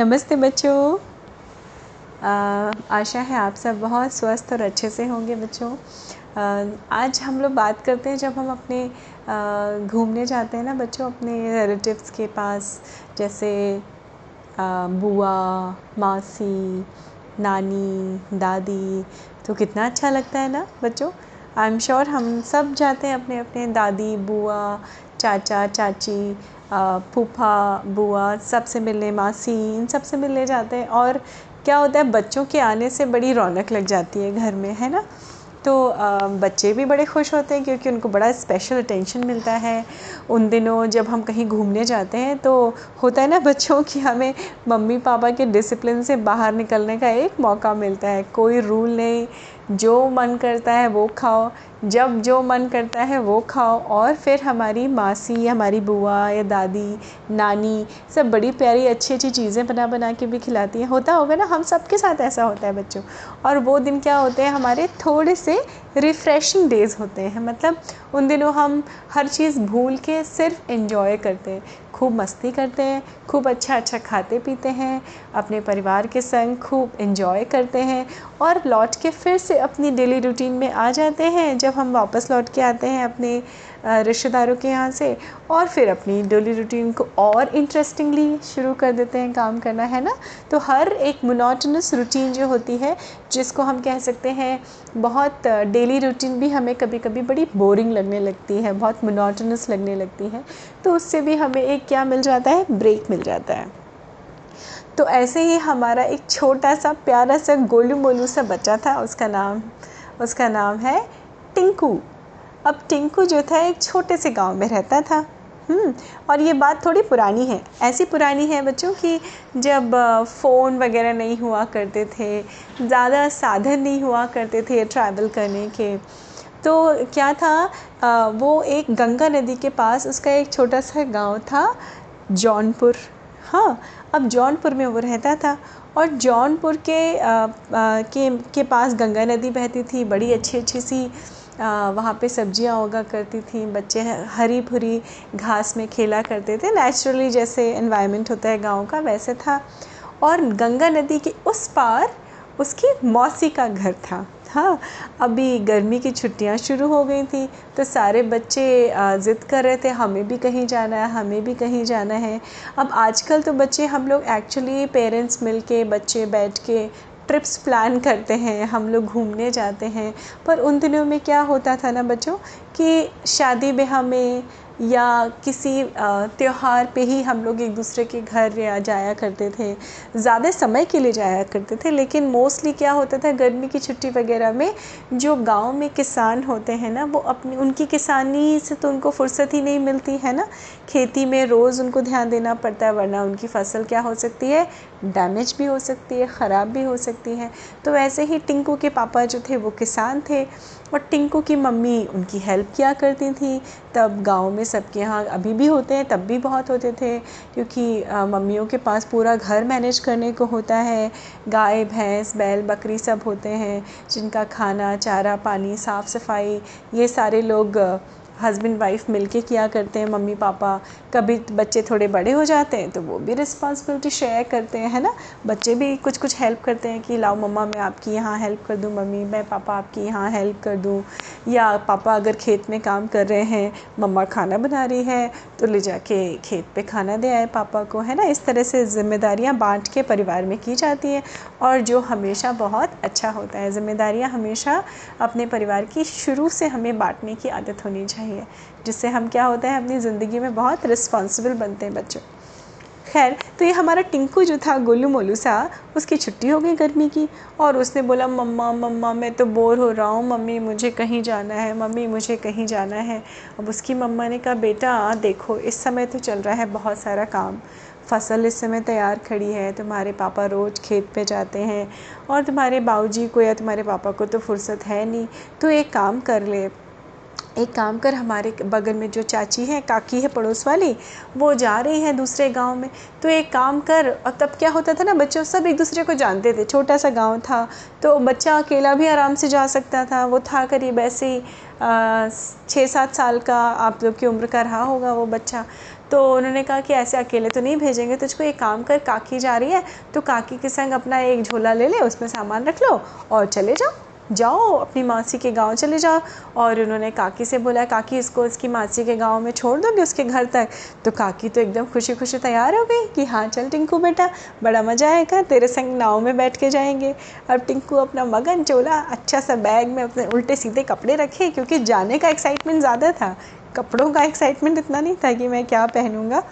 नमस्ते बच्चों। आशा है आप सब बहुत स्वस्थ और अच्छे से होंगे बच्चों। आज हम लोग बात करते हैं जब हम अपने घूमने जाते हैं ना बच्चों अपने रिलेटिव्स के पास, जैसे बुआ, मासी, नानी, दादी। तो कितना अच्छा लगता है ना बच्चों? आई एम श्योर हम सब जाते हैं अपने अपने दादी, बुआ, चाचा, चाची फूफा, बुआ सबसे मिलने, मासी, इन सबसे मिलने जाते हैं और क्या होता है, बच्चों के आने से बड़ी रौनक लग जाती है घर में, है ना? तो बच्चे भी बड़े खुश होते हैं क्योंकि उनको बड़ा स्पेशल अटेंशन मिलता है। उन दिनों जब हम कहीं घूमने जाते हैं तो होता है ना, बच्चों की हमें मम्मी पापा के डिसिप्लिन से बाहर निकलने का एक मौका मिलता है। कोई रूल नहीं जो मन करता है वो खाओ। जब जो मन करता है वो खाओ। और फिर हमारी मासी, हमारी बुआ या दादी, नानी सब बड़ी प्यारी अच्छी अच्छी चीज़ें बना बना के भी खिलाती हैं। होता होगा ना, हम सबके साथ ऐसा होता है बच्चों। और वो दिन क्या होते हैं, हमारे थोड़े से रिफ़्रेशिंग डेज़ होते हैं। मतलब उन दिनों हम हर चीज़ भूल के सिर्फ़ इन्जॉय करते हैं। खूब मस्ती करते हैं, खूब अच्छा अच्छा खाते पीते हैं, अपने परिवार के संग खूब इन्जॉय करते हैं। और लौट के फिर से अपनी डेली रूटीन में आ जाते हैं, जब हम वापस लौट के आते हैं अपने रिश्तेदारों के यहाँ से और फिर अपनी डेली रूटीन को और इंटरेस्टिंगली शुरू कर देते हैं काम करना, है ना? तो हर एक मोनोटनस रूटीन जो होती है, जिसको हम कह सकते हैं, बहुत डेली रूटीन भी हमें कभी कभी बड़ी बोरिंग लगने लगती है, बहुत मोनोटनस लगने लगती है। तो उससे भी हमें एक क्या मिल जाता है? ब्रेक मिल जाता है। तो ऐसे ही हमारा एक छोटा सा प्यारा सा गोलू मोलू सा बच्चा था, उसका नाम उसका नाम है टिंकू। अब टिंकू जो था एक छोटे से गाँव में रहता था। हम्म, और ये बात थोड़ी पुरानी है। ऐसी पुरानी है बच्चों कि जब फ़ोन वगैरह नहीं हुआ करते थे ज़्यादा साधन नहीं हुआ करते थे ट्रैवल करने के तो क्या था वो एक गंगा नदी के पास उसका एक छोटा सा गाँव था जौनपुर। हाँ अब जौनपुर में वो रहता था। और जौनपुर के के के पास गंगा नदी बहती थी बड़ी अच्छी अच्छी सी वहाँ पे सब्ज़ियाँ उगा करती थी, बच्चे हरी भरी घास में खेला करते थे। नेचुरली जैसे इन्वायरमेंट होता है गाँव का, वैसे था। और गंगा नदी के उस पार उसकी मौसी का घर था। हाँ अभी गर्मी की छुट्टियाँ शुरू हो गई थी तो सारे बच्चे ज़िद कर रहे थे, हमें भी कहीं जाना है, हमें भी कहीं जाना है। अब आजकल तो बच्चे, हम लोग एक्चुअली पेरेंट्स मिल के बच्चे बैठ के ट्रिप्स प्लान करते हैं, हम लोग घूमने जाते हैं। पर उन दिनों में क्या होता था ना बच्चों, कि शादी ब्याह में या किसी त्यौहार पे ही हम लोग एक दूसरे के घर या जाया करते थे। ज़्यादा समय के लिए जाया करते थे, लेकिन मोस्टली क्या होता था, गर्मी की छुट्टी वगैरह में जो गाँव में किसान होते हैं ना, वो अपनी, उनकी किसानी से तो उनको फुर्सत ही नहीं मिलती, है ना? खेती में रोज़ उनको ध्यान देना पड़ता है, वरना उनकी फ़सल क्या हो सकती है? डैमेज भी हो सकती है, ख़राब भी हो सकती है। तो वैसे ही टिंकू के पापा जो थे, वो किसान थे। और टिंकू की मम्मी उनकी हेल्प किया करती थी। तब गाँव में सबके यहाँ अभी भी होते हैं, तब भी बहुत होते थे, क्योंकि मम्मियों के पास पूरा घर मैनेज करने को होता है। गाय, भैंस, बैल, बकरी सब होते हैं, जिनका खाना, चारा, पानी, साफ़ सफ़ाई, ये सारे लोग हस्बैंड वाइफ मिलके किया करते हैं, मम्मी, पापा। कभी बच्चे थोड़े बड़े हो जाते हैं तो वो भी रिस्पॉन्सिबिलिटी शेयर करते हैं, है ना? बच्चे भी कुछ कुछ हेल्प करते हैं कि, लाओ मम्मा, मैं आपकी यहाँ हेल्प कर दूँ, मम्मी, मैं पापा आपकी यहाँ हेल्प कर दूँ। या पापा अगर खेत में काम कर रहे हैं, मम्मा खाना बना रही है तो ले जाके खेत पे खाना दे आए पापा को, है ना? इस तरह से ज़िम्मेदारियाँ बांट के परिवार में की जाती हैं और जो हमेशा बहुत अच्छा होता है। ज़िम्मेदारियाँ हमेशा अपने परिवार की शुरू से हमें बांटने की आदत होनी चाहिए। चाहिए, जिससे हम क्या होता है, अपनी ज़िंदगी में बहुत रिस्पॉन्सिबल बनते हैं बच्चों। खैर तो ये हमारा टिंकू जो था, गोलू मोलू सा, उसकी छुट्टी हो गई गर्मी की, और उसने बोला, मम्मा मम्मा, मैं तो बोर हो रहा हूँ, मम्मी, मुझे कहीं जाना है, मम्मी, मुझे कहीं जाना है। अब उसकी मम्मा ने कहा, बेटा, देखो, इस समय तो चल रहा है बहुत सारा काम। फ़सल इस समय तैयार खड़ी है, तुम्हारे पापा रोज़ खेत पे जाते हैं, और तुम्हारे बाबूजी को या तुम्हारे पापा को तो फुर्सत है नहीं। तो एक काम कर ले एक काम कर, हमारे बगल में जो चाची है, काकी है, पड़ोस वाली, वो जा रही है दूसरे गाँव में। तो एक काम कर, और तब क्या होता था ना, बच्चों सब एक दूसरे को जानते थे। छोटा सा गाँव था तो बच्चा अकेला भी आराम से जा सकता था। वो था करीब ऐसे ही छः सात साल का, आप लोग की उम्र का रहा होगा वो बच्चा। तो उन्होंने कहा कि ऐसे अकेले तो नहीं भेजेंगे, तुझको एक काम कर, काकी जा रही है तो काकी के संग अपना एक झोला ले ले, उसमें सामान रख लो, और चले जाओ। जाओ, अपनी मासी के गाँव चले जाओ। और उन्होंने काकी से बोला, काकी, इसको इसकी मासी के गाँव में छोड़ दोगे उसके घर तक? तो काकी तो एकदम खुशी खुशी तैयार हो गई कि हाँ चल टिंकू बेटा, बड़ा मज़ा आएगा, तेरे संग नाव में बैठ के जाएँगे। अब टिंकू अपना मगन चोला अच्छा सा बैग में अपने उल्टे सीधे कपड़े रखे, क्योंकि जाने का एक्साइटमेंट ज़्यादा था। कपड़ों का एक्साइटमेंट इतना नहीं था कि मैं क्या पहनूँगा।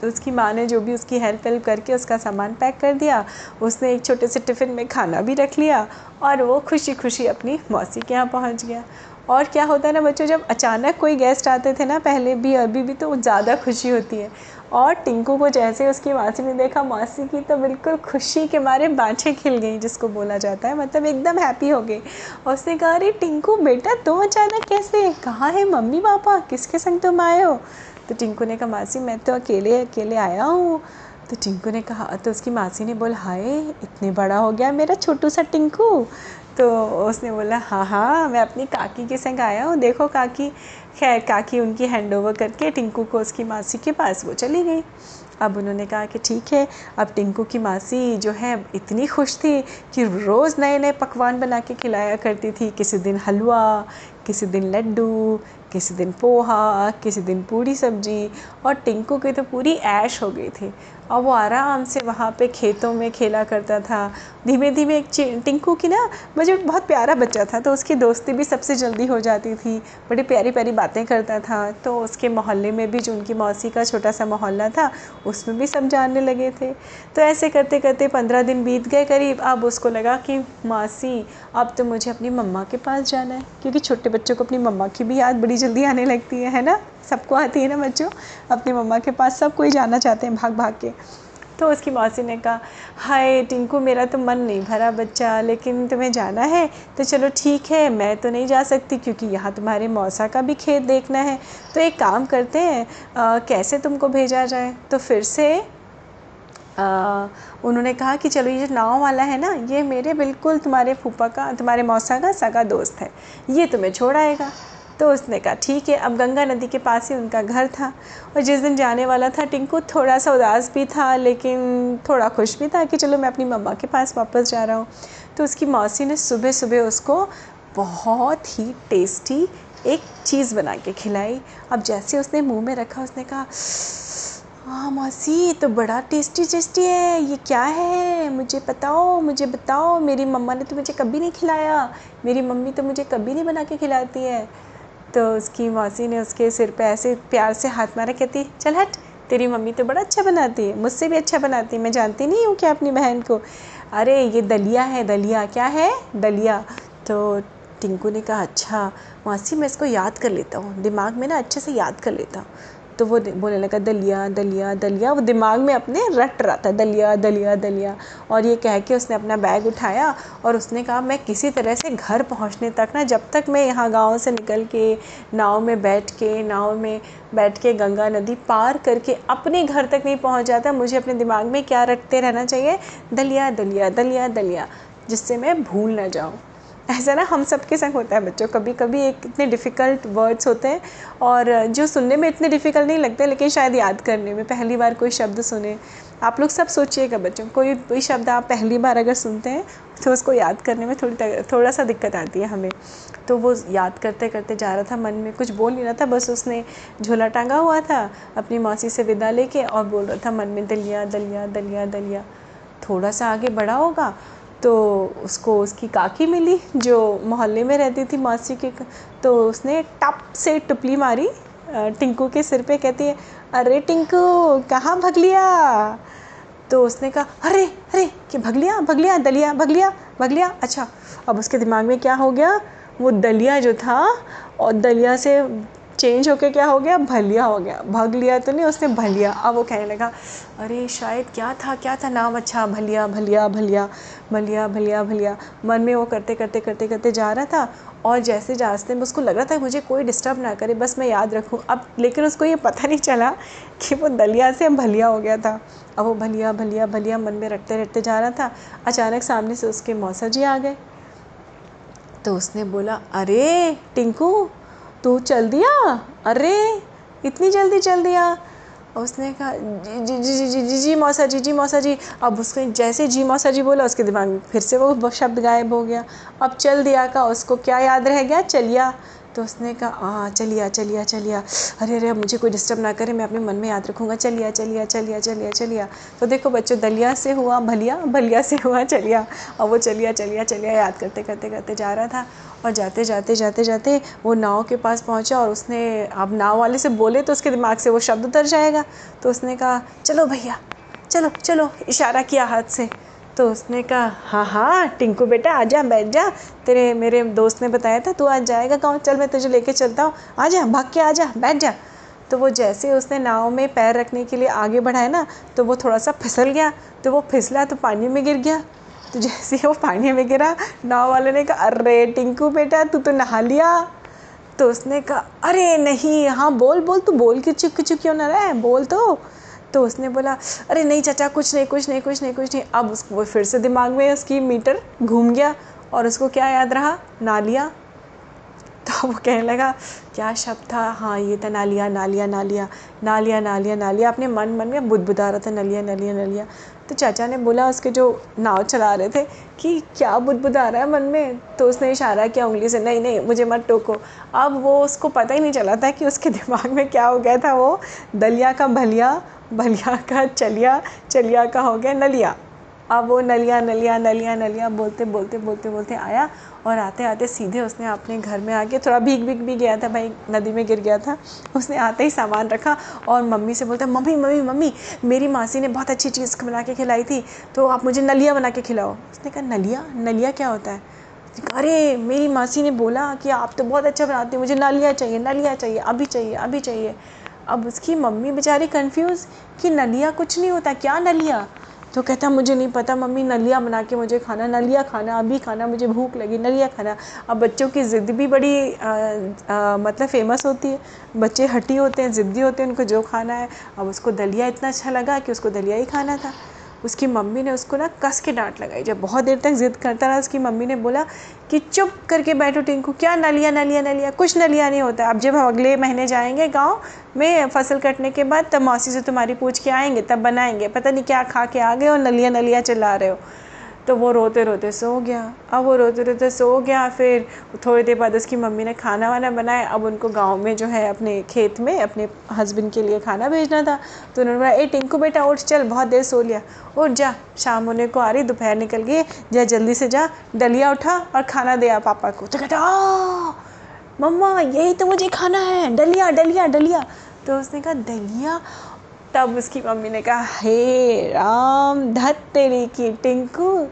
तो उसकी माँ ने जो भी उसकी हेल्प वेल्प करके उसका सामान पैक कर दिया, उसने एक छोटे से टिफ़िन में खाना भी रख लिया और वो खुशी खुशी अपनी मौसी के यहाँ पहुँच गया। और क्या होता है ना बच्चों, जब अचानक कोई गेस्ट आते थे ना पहले भी, अभी भी तो ज़्यादा खुशी होती है। और टिंकू को जैसे उसकी मासी ने देखा, मासी की तो बिल्कुल खुशी के मारे बाँछें खिल गई, जिसको बोला जाता है मतलब एकदम हैप्पी हो गई। और उसने कहा, अरे टिंकू, बेटा, तुम अचानक कैसे? कहाँ है मम्मी पापा किसके संग तुम आए हो? तो टिंकू ने कहा, मासी, मैं तो अकेले अकेले आया हूँ। तो टिंकू ने कहा तो उसकी मासी ने बोला, हाय, इतने बड़ा हो गया मेरा छोटू सा टिंकू। तो उसने बोला हाँ हाँ मैं अपनी काकी के संग आया हूँ, देखो काकी। खैर, काकी उनकी हैंड ओवर करके टिंकू को उसकी मासी के पास वो चली गई। अब उन्होंने कहा कि ठीक है, अब टिंकू की मासी जो है, इतनी खुश थी कि रोज़ नए नए पकवान बना के खिलाया करती थी, किसी दिन हलवा, किसी दिन लड्डू किसी दिन पोहा किसी दिन पूरी सब्ज़ी और टिंकू की तो पूरी ऐश हो गई थी। और वो आराम से वहाँ पे खेतों में खेला करता था। धीमे धीमे एक टिंकू की ना, मुझे बहुत प्यारा बच्चा था तो उसकी दोस्ती भी सबसे जल्दी हो जाती थी। बड़ी प्यारी प्यारी बातें करता था। तो उसके मोहल्ले में भी जो उनकी मौसी का छोटा सा मोहल्ला था, उसमें भी सब जानने लगे थे। तो ऐसे करते करते पंद्रह दिन बीत गए करीब। अब उसको लगा कि, मासी, अब तो मुझे अपनी मम्मा के पास जाना है, क्योंकि छोटे बच्चों को अपनी मम्मा की भी याद बड़ी जल्दी आने लगती है है ना? सबको आती है ना बच्चों? अपनी मम्मा के पास सब कोई जाना चाहते हैं भाग भाग के। तो उसकी मौसी ने कहा हाय टिंकू मेरा तो मन नहीं भरा बच्चा लेकिन तुम्हें जाना है? तो चलो ठीक है मैं तो नहीं जा सकती क्योंकि यहाँ तुम्हारे मौसा का भी खेत देखना है। तो एक काम करते हैं आ, कैसे तुमको भेजा जाए? तो फिर से आ, उन्होंने कहा कि चलो ये नाव वाला है ना ये मेरे बिल्कुल तुम्हारे फूफा का तुम्हारे मौसा का सगा दोस्त है। ये तुम्हें छोड़ आएगा। तो उसने कहा, ठीक है, अब गंगा नदी के पास ही उनका घर था और जिस दिन जाने वाला था, टिंकू थोड़ा सा उदास भी था, लेकिन थोड़ा खुश भी था कि चलो मैं अपनी मम्मा के पास वापस जा रहा हूँ। तो उसकी मौसी ने सुबह सुबह उसको बहुत ही टेस्टी एक चीज़ बना के खिलाई। अब जैसे उसने मुँह में रखा, उसने कहा हाँ मौसी तो बड़ा टेस्टी टेस्टी है, ये क्या है? मुझे बताओ मुझे बताओ, मेरी मम्मा ने तो मुझे कभी नहीं खिलाया। मेरी मम्मी तो मुझे कभी नहीं बना के खिलाती है। तो उसकी मौसी ने उसके सिर पे ऐसे प्यार से हाथ मारा, कहती, चल हट, तेरी मम्मी तो बड़ा अच्छा बनाती है, मुझसे भी अच्छा बनाती है, मैं जानती नहीं हूँ क्या अपनी बहन को? अरे, ये दलिया है, दलिया, क्या है? दलिया। तो टिंकू ने कहा अच्छा मौसी, मैं इसको याद कर लेता हूँ, दिमाग में ना अच्छे से याद कर लेता हूँ। तो वो बोलने लगा, दलिया दलिया दलिया। वो दिमाग में अपने रट रहा था, दलिया दलिया दलिया। और ये कह के उसने अपना बैग उठाया और उसने कहा, मैं किसी तरह से घर पहुँचने तक ना, जब तक मैं यहाँ गाँव से निकल के, नाव में बैठ के, नाव में बैठ के गंगा नदी पार करके अपने घर तक नहीं पहुँच जाता, मुझे अपने दिमाग में क्या रटते रहना चाहिए? दलिया दलिया दलिया दलिया, जिससे मैं भूल ना जाऊँ। ऐसा ना हम सबके संग होता है बच्चों कभी कभी एक इतने डिफ़िकल्ट वर्ड्स होते हैं और जो सुनने में इतने डिफ़िकल्ट नहीं लगते लेकिन शायद याद करने में, पहली बार कोई शब्द सुने। आप लोग सब सोचिएगा बच्चों, कोई कोई शब्द आप पहली बार अगर सुनते हैं तो उसको याद करने में थोड़ी थोड़ा सा दिक्कत आती है हमें। तो वो याद करते करते जा रहा था, मन में कुछ बोल नहीं रहा था, बस उसने झोला टांगा हुआ था, अपनी मौसी से विदा लेके और बोल रहा था, मन में दलिया दलिया दलिया दलिया। थोड़ा सा आगे बढ़ा होगा तो उसको उसकी काकी मिली, जो मोहल्ले में रहती थी मौसी के तो उसने टप से टुपली मारी टिंकू के सिर पे, कहती है, अरे टिंकू, कहाँ भग लिया तो उसने कहा, अरे अरे, कि भग लिया दलिया भग लिया भग लिया अच्छा अब उसके दिमाग में क्या हो गया, वो दलिया जो था, और दलिया से चेंज होके क्या हो गया? भलिया हो गया। भग लिया तो नहीं, उसने भलिया। अब वो कहने लगा, अरे, शायद क्या था क्या था नाम अच्छा? भलिया भलिया भलिया भलिया भलिया भलिया। मन में वो करते करते करते करते जा रहा था और जैसे रास्ते में उसको लग रहा था मुझे कोई डिस्टर्ब ना करे, बस मैं याद रखूँ। अब, लेकिन उसको ये पता नहीं चला कि वो दलिया से भलिया हो गया था। अब वो भलिया भलिया भलिया मन में रटते रटते जा रहा था। अचानक सामने से उसके मौसा जी आ गए। तो उसने बोला, अरे, टिंकू तू चल दिया? अरे, इतनी जल्दी चल दिया। उसने कहा, जी जी जी जी जी जी मौसा जी जी, मौसा जी। अब उसने जैसे जी, मौसा जी बोला, उसके दिमाग में फिर से वो शब्द गायब हो गया। अब चल दिया का, उसको क्या याद रह गया? चलिया। तो उसने कहा हाँ चलिया चलिया चलिया अरे अरे मुझे कोई डिस्टर्ब ना करे, मैं अपने मन में याद रखूँगा चलिया चलिया चलिया चलिया चलिया तो देखो बच्चों, दलिया से हुआ, भलिया भलिया से हुआ चलिया और वो चलिया चलिया चलिया याद करते करते करते जा रहा था और जाते जाते जाते जाते वो नाव के पास पहुँचा और उसने, अब नाव वाले से बोले तो उसके दिमाग से वो शब्द उतर जाएगा। तो उसने कहा, चलो भैया, चलो चलो, इशारा किया हाथ से। तो उसने कहा हाँ हाँ टिंकू बेटा, आ जा, बैठ जा। तेरे, मेरे दोस्त ने बताया था, तू आज जाएगा गाँव। चल, मैं तुझे लेके चलता हूँ। आ जा, भाग के आ जा, बैठ जा। तो वो जैसे उसने नाव में पैर रखने के लिए आगे बढ़ाया ना तो वो थोड़ा सा फिसल गया। तो वो फिसला तो पानी में गिर गया। तो जैसे वो पानी में गिरा, नाव वाले ने कहा, अरे, टिंकू बेटा, तू तो नहा लिया। तो उसने कहा, अरे, नहीं हाँ बोल बोल, तू बोल के चुप क्यों ना रहा है? बोल तो। तो उसने बोला, अरे नहीं चाचा, कुछ नहीं कुछ नहीं कुछ नहीं कुछ नहीं। अब उसको फिर से दिमाग में उसकी मीटर घूम गया और उसको क्या याद रहा? नालिया। तो वो कहने लगा, क्या शब्द था? हाँ ये था नालिया नालिया नालिया नालिया नालिया नालिया। अपने मन मन में बुदबुदा रहा था, नलिया नलिया नलिया। तो चाचा ने बोला उसके जो नाव चला रहे थे कि क्या बुदबुदा रहा है मन में? तो उसने इशारा किया उंगली से, नहीं नहीं, मुझे मत टोको। अब वो उसको पता ही नहीं चला था कि उसके दिमाग में क्या हो गया था, वो दलिया का भलिया भलिया का चलिया चलिया का हो गया नलिया। अब वो नलिया नलिया नलिया नलिया बोलते बोलते बोलते बोलते आया और आते आते सीधे उसने अपने घर में आके थोड़ा भीग भीग भी गया था, भाई नदी में गिर गया था। उसने आते ही सामान रखा और मम्मी से बोलता, मम्मी मम्मी मम्मी, मेरी मासी ने बहुत अच्छी चीज़ बना के खिलाई थी तो आप मुझे नलिया बना के खिलाओ। उसने कहा, नलिया? नलिया क्या होता है? अरे, मेरी मासी ने बोला कि आप तो बहुत अच्छा बनाते हैं, मुझे नलिया चाहिए, नालिया चाहिए, अभी चाहिए अभी चाहिए। अब उसकी मम्मी बेचारी कंफ्यूज कि नलिया कुछ नहीं होता क्या नलिया? तो कहता मुझे नहीं पता मम्मी नलिया बना के मुझे खाना नलिया खाना अभी खाना मुझे भूख लगी नलिया खाना। अब बच्चों की ज़िद भी बड़ी आ, आ, मतलब फ़ेमस होती है। बच्चे हटी होते हैं ज़िद्दी होते हैं उनको जो खाना है। अब उसको दलिया इतना अच्छा लगा कि उसको दलिया ही खाना था। उसकी मम्मी ने उसको ना कस के डांट लगाई। जब बहुत देर तक ज़िद करता रहा, उसकी मम्मी ने बोला कि चुप करके बैठो टिंकू, क्या नलिया नलिया नलिया? कुछ नलिया नहीं होता। अब जब हम अगले महीने जाएँगे गाँव में फ़सल कटने के बाद, तब मौसी से तुम्हारी पूछ के आएँगे, तब बनाएँगे। पता नहीं क्या खा के आ गए और नलिया नलिया चला रहे हो। तो वो रोते रोते सो गया। अब वो रोते रोते सो गया, फिर थोड़ी देर बाद उसकी मम्मी ने खाना वाना बनाया। अब उनको गाँव में जो है अपने खेत में अपने हस्बैंड के लिए खाना भेजना था। तो उन्होंने बोला, ए, टिंकू बेटा, उठ, चल, बहुत देर सो लिया। उठ जा, शाम होने को आ रही, दोपहर निकल गई। जा, जल्दी से जा डलिया उठा और खाना दिया पापा को। तो कहता मम्मा, यही तो मुझे खाना है। डलिया डलिया डलिया तो उसने कहा, दलिया? तब उसकी मम्मी ने कहा, हे राम, धत तेरी की टिंकू,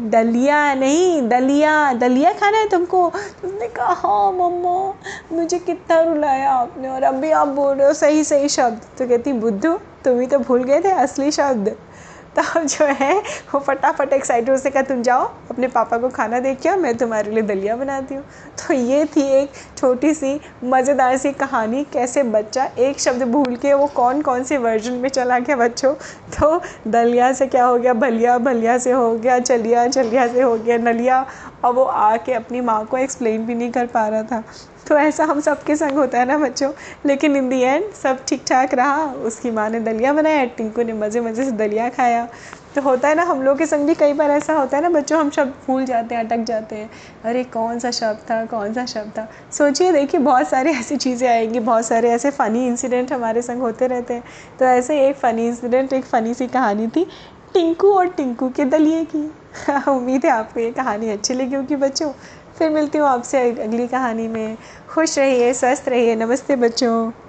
दलिया नहीं, दलिया दलिया खाना है तुमको? उसने कहा हाँ मम्मो, मुझे कितना रुलाया आपने और अभी आप बोल रहे हो सही सही शब्द. तो कहती, बुद्धू, तुम ही तो भूल गए थे असली शब्द। तब जो है, वो फटाफट एक्साइटेड उसने कहा, तुम जाओ, अपने पापा को खाना दे के मैं तुम्हारे लिए दलिया बनाती हूँ। तो ये थी एक छोटी सी, मज़ेदार सी कहानी, कैसे बच्चा एक शब्द भूल के वो कौन कौन से वर्जन में चला गया बच्चों। तो दलिया से क्या हो गया? भलिया भलिया से हो गया, चलिया चलिया से हो गया, नलिया। और वो आके अपनी माँ को एक्सप्लेन भी नहीं कर पा रहा था। तो ऐसा हम सबके संग होता है ना बच्चों। लेकिन इन दी एंड सब ठीक ठाक रहा। उसकी माँ ने दलिया बनाया टिंकू ने मज़े मज़े से दलिया खाया। तो होता है ना, हम लोग के संग भी कई बार ऐसा होता है ना बच्चों, हम शब्द भूल जाते हैं, अटक जाते हैं। अरे कौन सा शब्द था कौन सा शब्द था? सोचिए, देखिए, बहुत सारी ऐसी चीज़ें आएँगी, बहुत सारे ऐसे फ़नी इंसिडेंट हमारे संग होते रहते हैं। तो ऐसे एक फ़नी इंसिडेंट एक फ़नी सी कहानी थी टिंकू और टिंकू के दलिए की। उम्मीद है आपको ये कहानी अच्छी लगी होगी बच्चों। फिर मिलती हूँ आपसे अगली कहानी में। खुश रहिए, स्वस्थ रहिए। नमस्ते बच्चों।